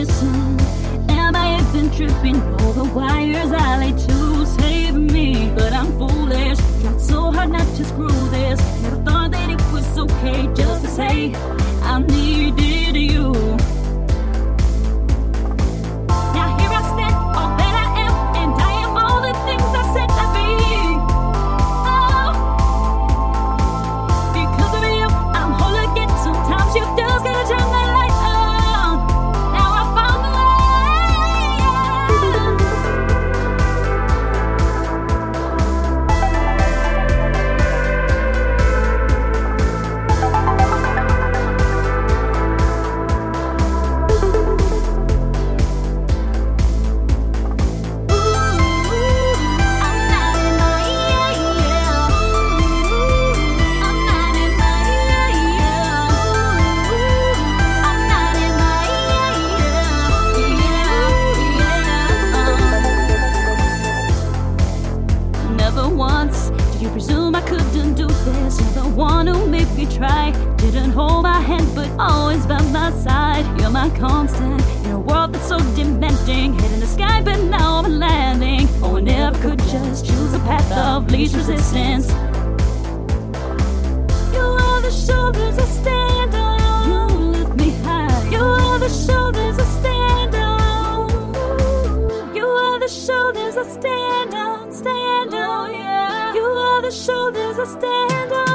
listen. Am I even tripping? All the wires I lay to save me, but I'm foolish. Tried so hard not to screw this. Never thought that it was okay just to say I need it. Once did you presume I couldn't do this. You're the one who made me try. Didn't hold my hand, but always by my side. You're my constant in a world that's so demanding. In the sky, but now I'm landing. Oh, I never could just choose a path of least resistance. shoulders I stand on.